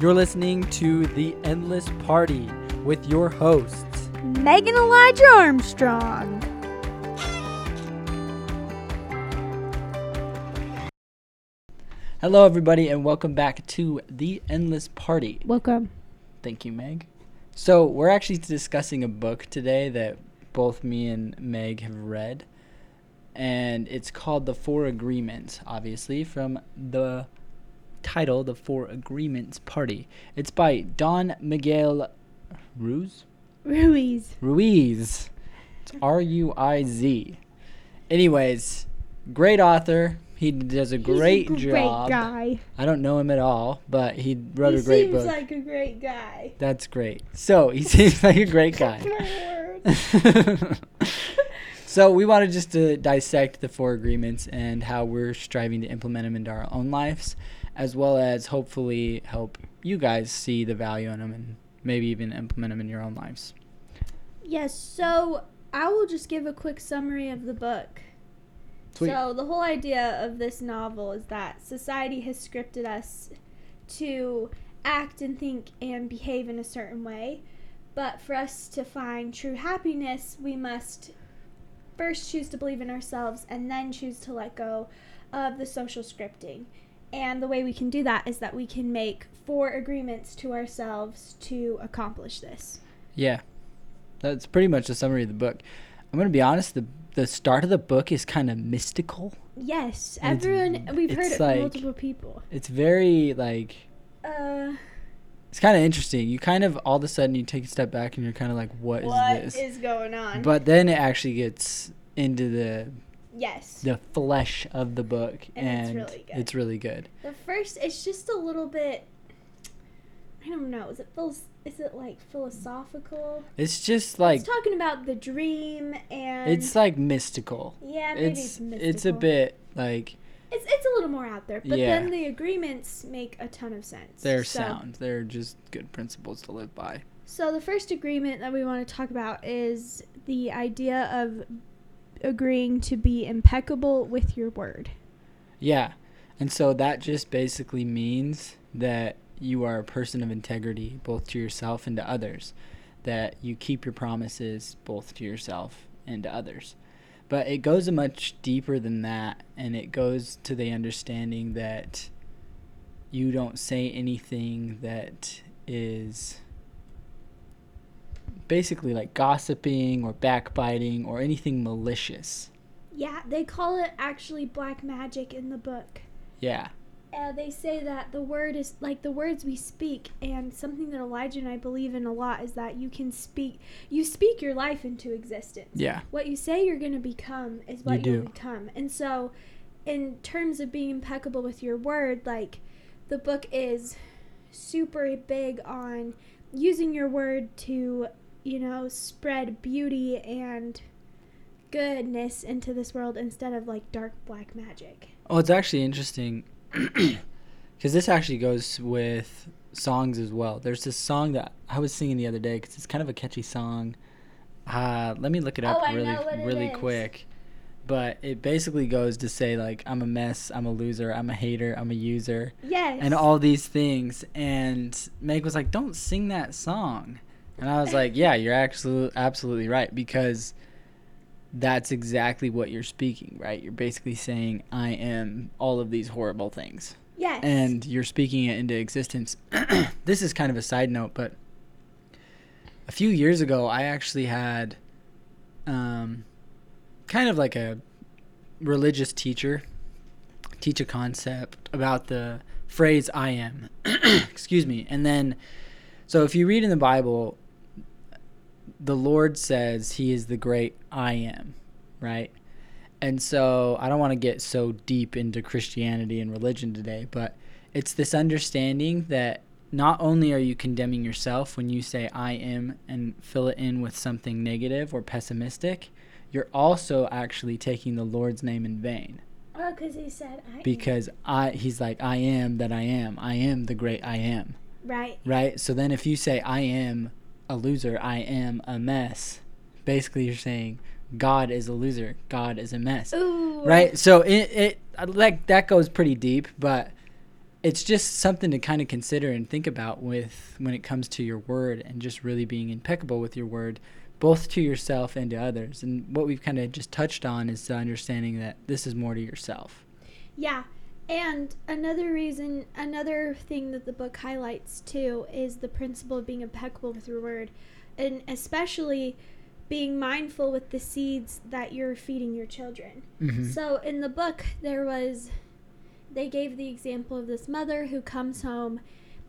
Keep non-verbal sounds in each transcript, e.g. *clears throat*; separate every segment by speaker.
Speaker 1: You're listening to The Endless Party with your hosts.
Speaker 2: Megan Elijah Armstrong.
Speaker 1: Hello, everybody, and welcome back to The Endless Party.
Speaker 2: Welcome.
Speaker 1: Thank you, Meg. So, we're actually discussing a book today that both me and Meg have read, and it's called The Four Agreements, obviously, from the title The Four Agreements Party. It's by Don Miguel Ruiz?
Speaker 2: Ruiz.
Speaker 1: Ruiz. It's R U I Z. Anyways, great author. He does a great,
Speaker 2: He's a great
Speaker 1: job.
Speaker 2: guy.
Speaker 1: I don't know him at all, but he wrote
Speaker 2: he
Speaker 1: a great book.
Speaker 2: He seems like a great guy.
Speaker 1: That's great. So he *laughs* seems like a great guy. *laughs* So we wanted just to dissect the four agreements and how we're striving to implement them into our own lives, as well as hopefully help you guys see the value in them and maybe even implement them in your own lives.
Speaker 2: Yes, so I will just give a quick summary of the book.
Speaker 1: Sweet.
Speaker 2: So, the whole idea of this novel is that society has scripted us to act and think and behave in a certain way. But for us to find true happiness, we must first choose to believe in ourselves and then choose to let go of the social scripting. And the way we can do that is that we can make four agreements to ourselves to accomplish this.
Speaker 1: Yeah, that's pretty much the summary of the book. I'm gonna be honest. the The start of the book is kind of mystical.
Speaker 2: Yes,
Speaker 1: And
Speaker 2: everyone, we've heard it from
Speaker 1: like-
Speaker 2: multiple people.
Speaker 1: It's very like
Speaker 2: Uh,
Speaker 1: it's kind of interesting. You kind of all of a sudden you take a step back and you're kind of like, what is this?
Speaker 2: is going on?
Speaker 1: But then it actually gets into the
Speaker 2: yes,
Speaker 1: the flesh of the book,
Speaker 2: And it's really good.
Speaker 1: it's really good.
Speaker 2: the first it's just a little bit. I don't know. Is it phil- Is it like philosophical?
Speaker 1: It's just like
Speaker 2: it's talking about the dream and
Speaker 1: it's like mystical.
Speaker 2: yeah, maybe it's,
Speaker 1: It's
Speaker 2: mystical.
Speaker 1: it's a bit like
Speaker 2: It's it's a little more out there, but
Speaker 1: Yeah.
Speaker 2: then the agreements make a ton of sense.
Speaker 1: they're
Speaker 2: So-
Speaker 1: sound. They're just good principles to live by.
Speaker 2: So the first agreement that we want to talk about is the idea of agreeing to be impeccable with your word.
Speaker 1: Yeah. And so that just basically means that you are a person of integrity both to yourself and to others. That you keep your promises both to yourself and to others. But it goes a much deeper than that and it goes to the understanding that you don't say anything that is basically like gossiping or backbiting or anything malicious.
Speaker 2: Yeah, they call it actually black magic in the book.
Speaker 1: Yeah.
Speaker 2: Uh, they say that the word is like the words we speak, and something that Elijah and I believe in a lot is that you can speak, you speak your life into existence.
Speaker 1: Yeah.
Speaker 2: What you say you're going to become is what
Speaker 1: You
Speaker 2: you
Speaker 1: do.
Speaker 2: become. And so, in terms of being impeccable with your word, like the book is super big on using your word to, you know, spread beauty and goodness into this world instead of like dark black magic.
Speaker 1: Oh, it's actually interesting *clears throat* because this actually goes with songs as well. There's this song that I was singing the other day because it's kind of a catchy song. Uh, let me look it up
Speaker 2: Oh,
Speaker 1: really,
Speaker 2: know what it
Speaker 1: really
Speaker 2: is.
Speaker 1: quick. But it basically goes to say like I'm a mess, I'm a loser, I'm a hater, I'm a user,
Speaker 2: Yes.
Speaker 1: and all these things. And Meg was like, "Don't sing that song," and I was like, "Yeah, you're absolutely absolutely right because." That's exactly what you're speaking, right? You're basically saying, I am all of these horrible things
Speaker 2: Yes.
Speaker 1: and you're speaking it into existence. *clears throat* this is kind of a side note, but a few years ago, I actually had um, kind of like a religious teacher teach a concept about the phrase I am. *clears throat* Excuse me. And then, so if you read in the Bible, the Lord says he is the great I am, right? And so I don't want to get so deep into Christianity and religion today, but it's this understanding that not only are you condemning yourself when you say I am and fill it in with something negative or pessimistic, you're also actually taking the Lord's name in vain
Speaker 2: Oh, because he said I. am.
Speaker 1: because I he's like I am that I am. I am the great I am.
Speaker 2: Right.
Speaker 1: Right? So then if you say I am a loser, I am a mess, basically you're saying God is a loser, God is a mess.
Speaker 2: Ooh.
Speaker 1: Right? So it it like that goes pretty deep, but it's just something to kind of consider and think about with when it comes to your word and just really being impeccable with your word both to yourself and to others and what we've kind of just touched on is the understanding that this is more to yourself
Speaker 2: Yeah. And another reason, another thing that the book highlights too is the principle of being impeccable with your word. And especially being mindful with the seeds that you're feeding your children.
Speaker 1: mm-hmm.
Speaker 2: So in the book, there was, they gave the example of this mother who comes home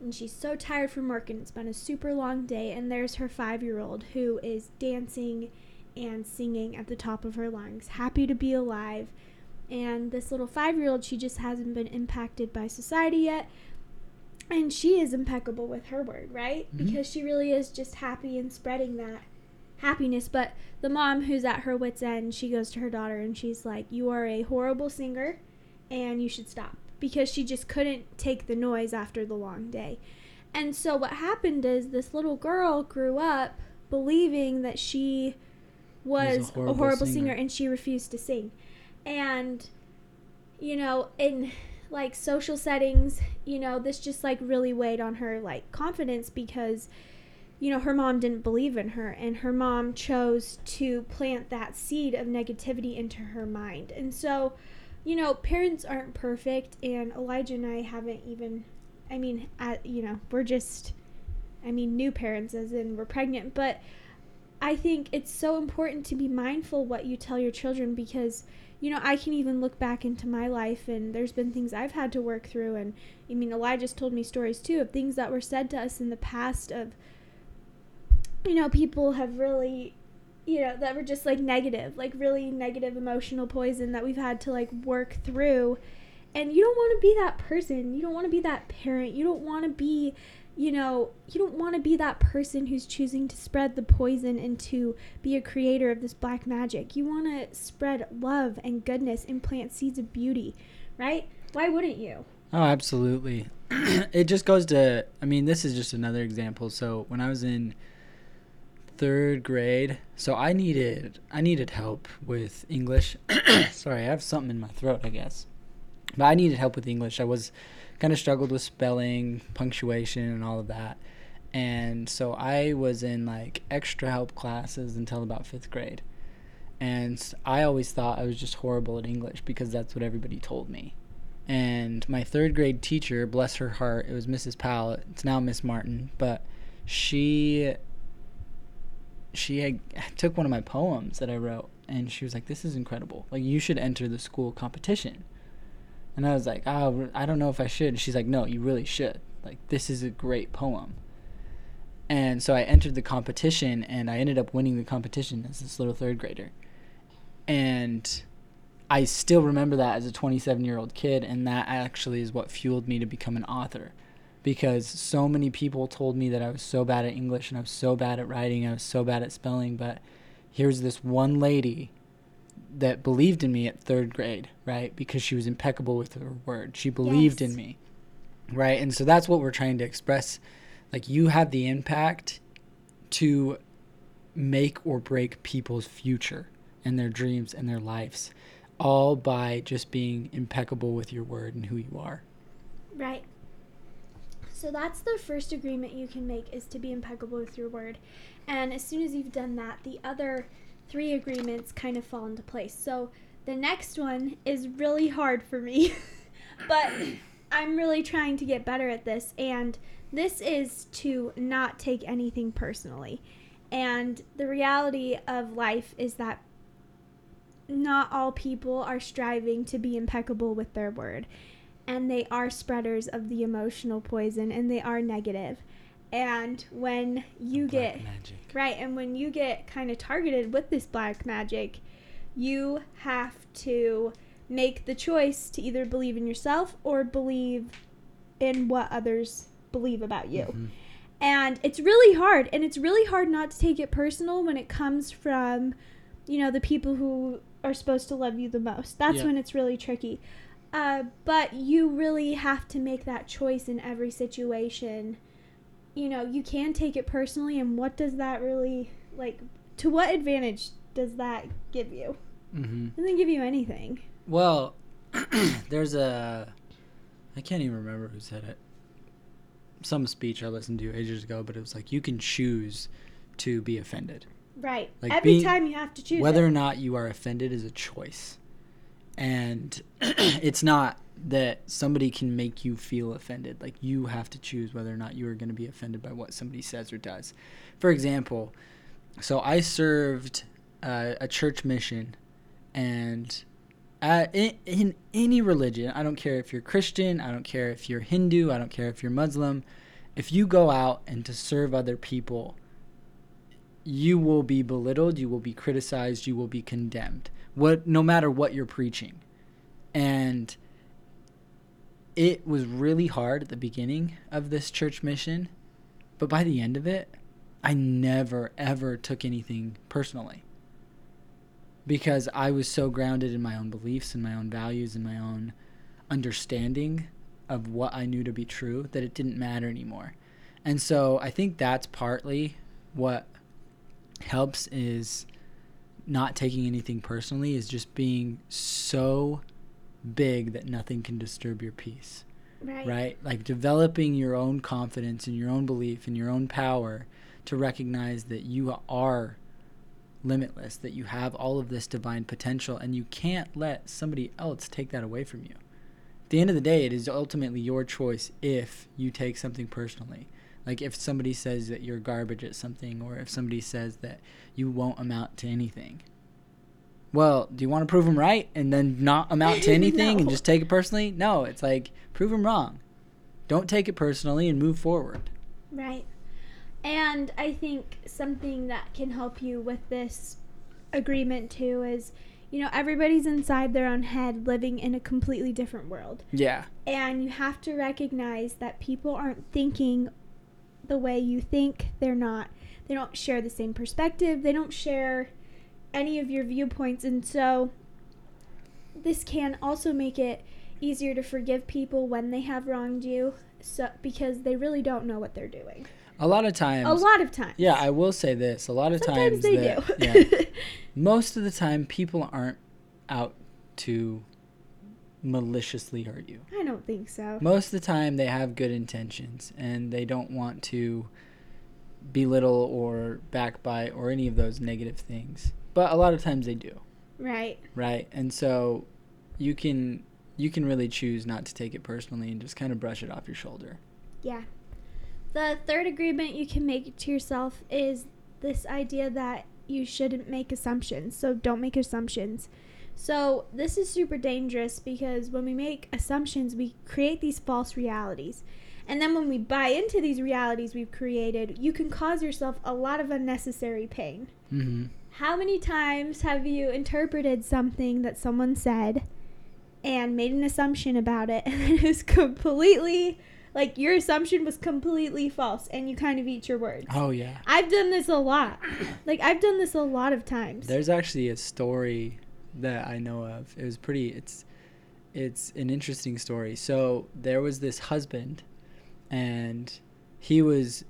Speaker 2: and she's so tired from work and it's been a super long day. And there's her five year old who is dancing and singing at the top of her lungs, happy to be alive. And this little five year old, she just hasn't been impacted by society yet. And she is impeccable with her word, right?
Speaker 1: Mhm.
Speaker 2: Because she really is just happy and spreading that happiness. But the mom who's at her wits' end, she goes to her daughter and she's like, You are a horrible singer and you should stop. Because she just couldn't take the noise after the long day. And so what happened is this little girl grew up believing that she
Speaker 1: Was a
Speaker 2: was a
Speaker 1: horrible
Speaker 2: horrible, singer.
Speaker 1: singer.
Speaker 2: and she refused to sing. And you know, in like social settings, you know, this just like really weighed on her like confidence because you know, her mom didn't believe in her and her mom chose to plant that seed of negativity into her mind. And so, you know, parents aren't perfect and Elijah and I haven't even I mean, you know, we're just I mean, new parents as in we're pregnant, but I think it's so important to be mindful what you tell your children because you know, I can even look back into my life and there's been things I've had to work through and I mean, Elijah's told me stories too of things that were said to us in the past of you know, people have really you know, that were just like negative, like really negative emotional poison that we've had to like work through. And you don't want to be that person. You don't want to be that parent. You don't want to be, you know, you don't want to be that person who's choosing to spread the poison and to be a creator of this black magic. You want to spread love and goodness and plant seeds of beauty, right? Why wouldn't you?
Speaker 1: Oh, absolutely. *clears throat* it just goes to, I mean, this is just another example. So when I was in third grade, so I needed, I needed help with English. *clears throat* Sorry, I have something in my throat, I guess. But I needed help with English. I was kind of struggled with spelling, punctuation, and all of that. And so I was in like extra help classes until about fifth grade. And I always thought I was just horrible at English because that's what everybody told me and my third grade teacher, bless her heart, it was Mrs. Powell. It's now Miss Martin, but she she had, took one of my poems that I wrote, and she was like, "This is incredible. Like you should enter the school competition." And I was like, "Oh, I don't know if I should." And she's like, "No, you really should. Like this is a great poem." And so I entered the competition, and I ended up winning the competition as this little third grader. And I still remember that as a 27 year old kid, and that actually is what fueled me to become an author. Because so many people told me that I was so bad at English and I was so bad at writing, and I was so bad at spelling, but here's this one lady that believed in me at third grade, right? Because she was impeccable with her word. She believed
Speaker 2: Yes.
Speaker 1: in me, right? And so that's what we're trying to express. Like, you have the impact to make or break people's future and their dreams and their lives all by just being impeccable with your word and who you are.
Speaker 2: Right. So that's the first agreement you can make is to be impeccable with your word. And as soon as you've done that, the other three agreements kind of fall into place. So the next one is really hard for me, *laughs* but I'm really trying to get better at this. And this is to not take anything personally. And the reality of life is that not all people are striving to be impeccable with their word and they are spreaders of the emotional poison and they are negative and when you
Speaker 1: Black
Speaker 2: get
Speaker 1: magic.
Speaker 2: right and when you get kind of targeted with this black magic you have to make the choice to either believe in yourself or believe in what others believe about you
Speaker 1: Mhm.
Speaker 2: and it's really hard and it's really hard not to take it personal when it comes from you know the people who are supposed to love you the most that's
Speaker 1: Yeah.
Speaker 2: when it's really tricky uh, but you really have to make that choice in every situation you know you can take it personally and what does that really like to what advantage does that give you
Speaker 1: Mhm.
Speaker 2: it doesn't give you anything
Speaker 1: Well, *clears throat* there's a I can't even remember who said it. Some speech I listened to ages ago, but it was like you can choose to be offended.
Speaker 2: Right.
Speaker 1: Like
Speaker 2: Every
Speaker 1: being-
Speaker 2: time you have to choose
Speaker 1: Whether
Speaker 2: it.
Speaker 1: or not you are offended is a choice. And *clears throat* it's not that somebody can make you feel offended. Like you have to choose whether or not you are going to be offended by what somebody says or does. For example, so I served uh, a church mission, and uh, in, in any religion, I don't care if you're Christian, I don't care if you're Hindu, I don't care if you're Muslim, if you go out and to serve other people, you will be belittled, you will be criticized, you will be condemned. What no matter what you're preaching. And it was really hard at the beginning of this church mission, but by the end of it, I never ever took anything personally. Because I was so grounded in my own beliefs and my own values and my own understanding of what I knew to be true that it didn't matter anymore. And so I think that's partly what helps is not taking anything personally is just being so big that nothing can disturb your peace
Speaker 2: right.
Speaker 1: right? Like developing your own confidence and your own belief and your own power to recognize that you are limitless that you have all of this divine potential and you can't let somebody else take that away from you. At the end of the day it is ultimately your choice if you take something personally. Like if somebody says that you're garbage at something or if somebody says that you won't amount to anything well do you want to prove them right and then not amount to *laughs* anything and just take it personally no it's like prove them wrong don't take it personally and move forward
Speaker 2: Right. And I think something that can help you with this agreement too is, you know, everybody's inside their own head living in a completely different world.
Speaker 1: yeah
Speaker 2: And you have to recognize that people aren't thinking the way you think. They're not. They don't share the same perspective. They don't share any of your viewpoints. And so this can also make it easier to forgive people when they have wronged you so because they really don't know what they're doing.
Speaker 1: a lot of times
Speaker 2: A lot of times.
Speaker 1: yeah i will say this a lot of
Speaker 2: Sometimes
Speaker 1: times
Speaker 2: they
Speaker 1: that,
Speaker 2: do.
Speaker 1: yeah, *laughs* most of the time people aren't out to maliciously hurt you
Speaker 2: I don't think so.
Speaker 1: most of the time they have good intentions and they don't want to belittle or backbite or any of those negative things but a lot of times they do
Speaker 2: Right.
Speaker 1: right and so you can you can really choose not to take it personally and just kind of brush it off your shoulder
Speaker 2: Yeah. The third agreement you can make to yourself is this idea that you shouldn't make assumptions. So don't make assumptions. So this is super dangerous because when we make assumptions, we create these false realities. And then when we buy into these realities we've created, you can cause yourself a lot of unnecessary pain.
Speaker 1: mm-hmm.
Speaker 2: How many times have you interpreted something that someone said and made an assumption about it *laughs* and it was completely like your assumption was completely false and you kind of eat your words?
Speaker 1: oh yeah
Speaker 2: I've done this a lot. Like I've done this a lot of times.
Speaker 1: There's actually a story that I know of. It was pretty. It's it's an interesting story. So there was this husband, and he was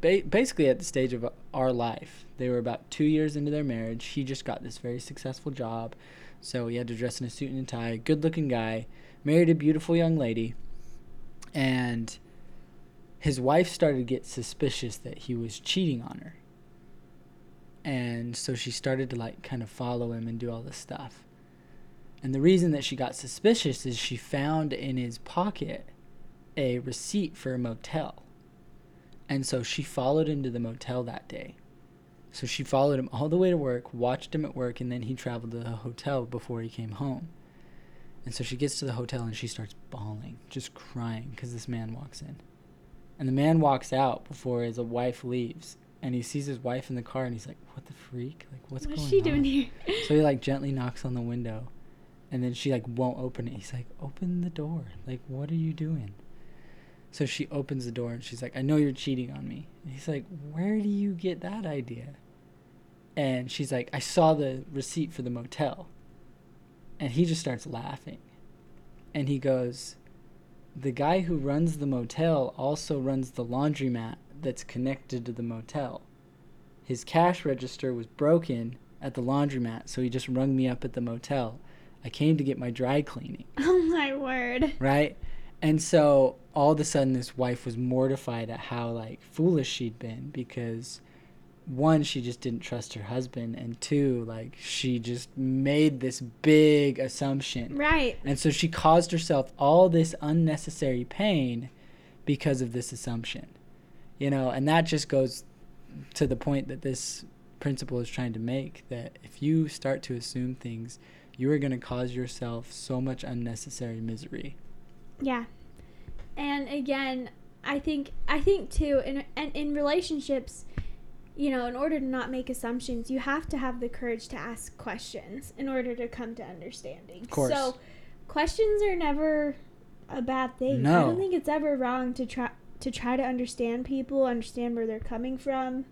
Speaker 1: ba- basically at the stage of our life. They were about two years into their marriage. He just got this very successful job, so he had to dress in a suit and tie. Good-looking guy, married a beautiful young lady, and his wife started to get suspicious that he was cheating on her and so she started to like kind of follow him and do all this stuff and the reason that she got suspicious is she found in his pocket a receipt for a motel and so she followed him to the motel that day so she followed him all the way to work watched him at work and then he traveled to the hotel before he came home and so she gets to the hotel and she starts bawling just crying because this man walks in and the man walks out before his wife leaves and he sees his wife in the car and he's like, "What the freak? Like, what's
Speaker 2: What's
Speaker 1: going
Speaker 2: she
Speaker 1: on?"
Speaker 2: doing here?
Speaker 1: So he like gently knocks on the window, and then she like won't open it. He's like, "Open the door! Like, what are you doing?" So she opens the door and she's like, "I know you're cheating on me." And he's like, "Where do you get that idea?" And she's like, "I saw the receipt for the motel." And he just starts laughing, and he goes, "The guy who runs the motel also runs the laundromat that's connected to the motel." his cash register was broken at the laundromat, so he just rung me up at the motel. I came to get my dry cleaning, *laughs*
Speaker 2: Oh my word.
Speaker 1: right? And so all of a sudden, this wife was mortified at how like foolish she'd been because one, she just didn't trust her husband, and two, like she just made this big assumption.
Speaker 2: Right.
Speaker 1: And so she caused herself all this unnecessary pain because of this assumption. You know, and that just goes to the point that this principle is trying to make that if you start to assume things, you are going to cause yourself so much unnecessary misery.
Speaker 2: Yeah. And again, I think I think too in and in relationships, you know, in order to not make assumptions, you have to have the courage to ask questions in order to come to understanding.
Speaker 1: Of course.
Speaker 2: So, questions are never a bad thing.
Speaker 1: No.
Speaker 2: I don't think it's ever wrong to try to try to understand people, understand where they're coming from.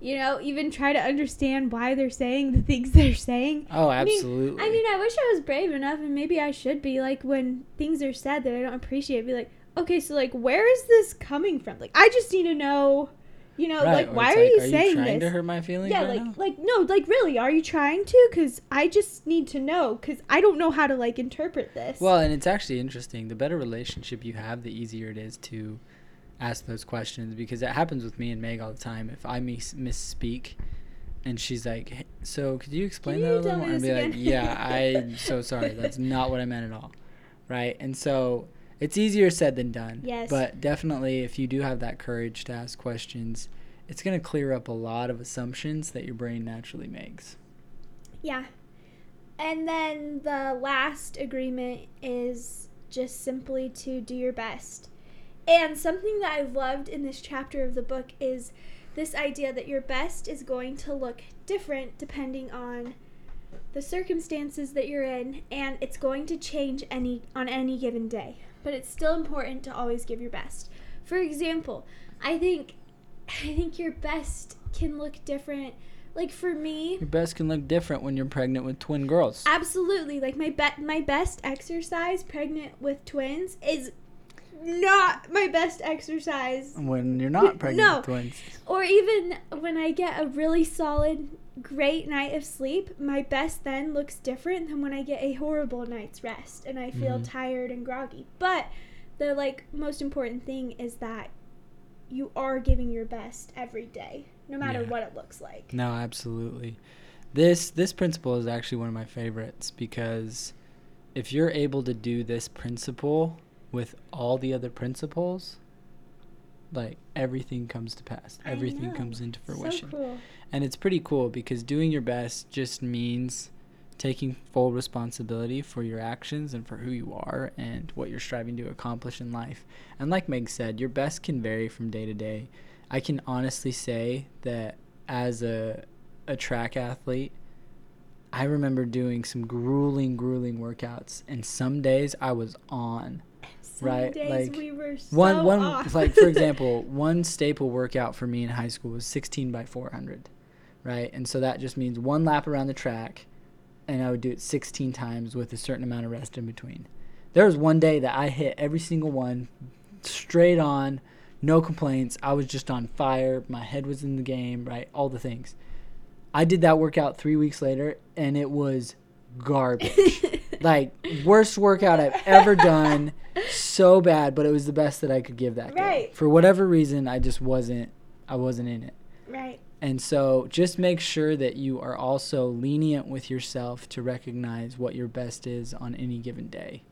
Speaker 2: You know, even try to understand why they're saying the *laughs* things they're saying.
Speaker 1: Oh,
Speaker 2: I mean-
Speaker 1: absolutely.
Speaker 2: I mean, I wish I was brave enough, and maybe I should be. Like when things are said that I don't appreciate, be like, okay, so like, where is this coming from? Like, I just need to know, you know,
Speaker 1: Right,
Speaker 2: like, why are you
Speaker 1: are
Speaker 2: saying
Speaker 1: you trying
Speaker 2: this?
Speaker 1: to hurt my feelings
Speaker 2: yeah,
Speaker 1: right
Speaker 2: like,
Speaker 1: now?
Speaker 2: like no, like really, are you trying to? Because I just need to know, because I don't know how to like interpret this.
Speaker 1: Well, and it's actually interesting. The better relationship you have, the easier it is to ask those questions because it happens with me and Meg all the time. If I mis- misspeak and she's like, "Hey, "So, could you explain that a little more?"
Speaker 2: This
Speaker 1: be like, "Yeah, I'm *laughs* so sorry. That's not what I meant at all." Right? And so it's easier said than done.
Speaker 2: Yes.
Speaker 1: But definitely, if you do have that courage to ask questions, it's going to clear up a lot of assumptions that your brain naturally makes.
Speaker 2: Yeah. And then the last agreement is just simply to do your best. And something that I loved in this chapter of the book is this idea that your best is going to look different depending on the circumstances that you're in and it's going to change any on any given day. But it's still important to always give your best. For example, I think *laughs* I think your best can look different like for me
Speaker 1: Your best can look different when you're pregnant with twin girls.
Speaker 2: Absolutely. Like my be- my best exercise pregnant with twins is not my best exercise
Speaker 1: When you're not pregnant
Speaker 2: No.
Speaker 1: with twins.
Speaker 2: or even when I get a really solid great night of sleep, my best then looks different than when I get a horrible night's rest and I feel
Speaker 1: Mhm.
Speaker 2: tired and groggy. But the like most important thing is that you are giving your best every day, no matter
Speaker 1: Yeah.
Speaker 2: what it looks like.
Speaker 1: No, absolutely. This this principle is actually one of my favorites because if you're able to do this principle with all the other principles, like everything comes to pass. Everything comes into fruition.
Speaker 2: So cool.
Speaker 1: And it's pretty cool because doing your best just means taking full responsibility for your actions and for who you are and what you're striving to accomplish in life. And like Meg said, your best can vary from day to day. I can honestly say that as a a track athlete, I remember doing some grueling, grueling workouts, and some days I was on.
Speaker 2: Some
Speaker 1: Right, like,
Speaker 2: we so
Speaker 1: One one
Speaker 2: off.
Speaker 1: like for *laughs* example, one staple workout for me in high school was 16 by 400, right? And so that just means one lap around the track, and I would do it 16 times with a certain amount of rest in between. There was one day that I hit every single one straight on, no complaints. I was just on fire. My head was in the game, right? All the things. I did that workout three weeks later, and it was garbage. *laughs* like worst workout I've ever done. So bad, but it was the best that I could give that day. For whatever reason, I just wasn't. I wasn't in it.
Speaker 2: right.
Speaker 1: And so just make sure that you are also lenient with yourself to recognize what your best is on any given day.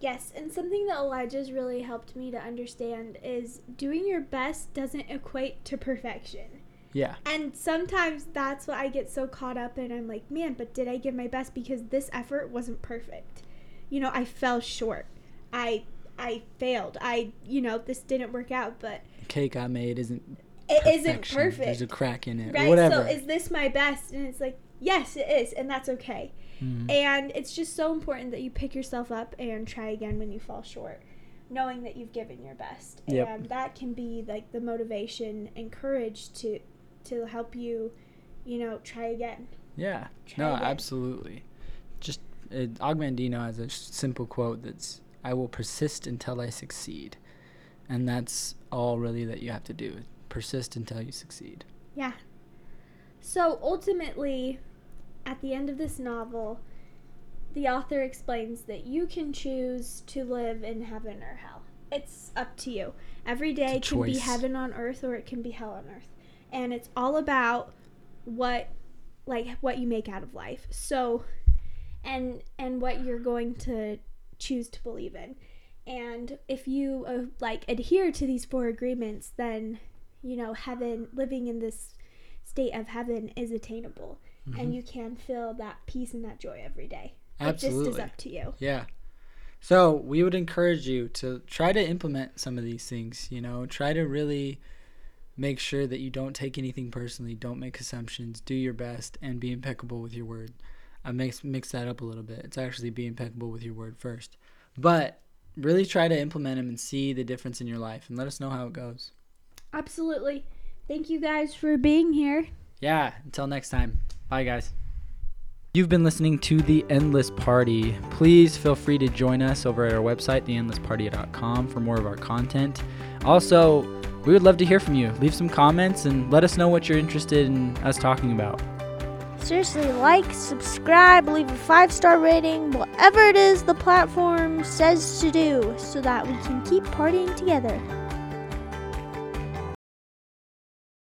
Speaker 2: Yes, and something that Elijah's really helped me to understand is doing your best doesn't equate to perfection.
Speaker 1: Yeah.
Speaker 2: And sometimes that's what I get so caught up in. I'm like, man, but did I give my best because this effort wasn't perfect? You know, I fell short. I I failed. I, you know, this didn't work out, but
Speaker 1: The cake I made isn't
Speaker 2: it isn't perfect.
Speaker 1: There's a crack in it.
Speaker 2: right?
Speaker 1: Or whatever.
Speaker 2: So is this my best? And it's like, yes, it is, and that's okay.
Speaker 1: Mhm.
Speaker 2: And it's just so important that you pick yourself up and try again when you fall short, knowing that you've given your best.
Speaker 1: Yep.
Speaker 2: And that can be like the motivation and courage to to help you, you know, try again.
Speaker 1: Yeah.
Speaker 2: Try
Speaker 1: No,
Speaker 2: again.
Speaker 1: absolutely. Just uh, Og Mandino has a simple quote that's I will persist until I succeed. And that's all really that you have to do. Persist until you succeed.
Speaker 2: Yeah. So ultimately, at the end of this novel, the author explains that you can choose to live in heaven or hell. It's up to you. Every day can be heaven on earth or it can be hell on earth. And it's all about what like what you make out of life. So and and what you're going to choose to believe in. And if you uh, like adhere to these four agreements, then you know heaven living in this state of heaven is attainable and you can feel that peace and that joy every day. It just is
Speaker 1: Absolutely.
Speaker 2: up to you.
Speaker 1: Yeah. So we would encourage you to try to implement some of these things. You know, try to really make sure that you don't take anything personally, don't make assumptions, do your best, and be impeccable with your word. I mix mix that up a little bit. It's actually be impeccable with your word first, but really try to implement them and see the difference in your life, and let us know how it goes.
Speaker 2: Absolutely. Thank you guys for being here.
Speaker 1: Yeah. Until next time. Bye, guys. You've been listening to The Endless Party. Please feel free to join us over at our website, theendlessparty.com, for more of our content. Also, we would love to hear from you. Leave some comments and let us know what you're interested in us talking about.
Speaker 3: Seriously, like, subscribe, leave a five star rating, whatever it is the platform says to do, so that we can keep partying together.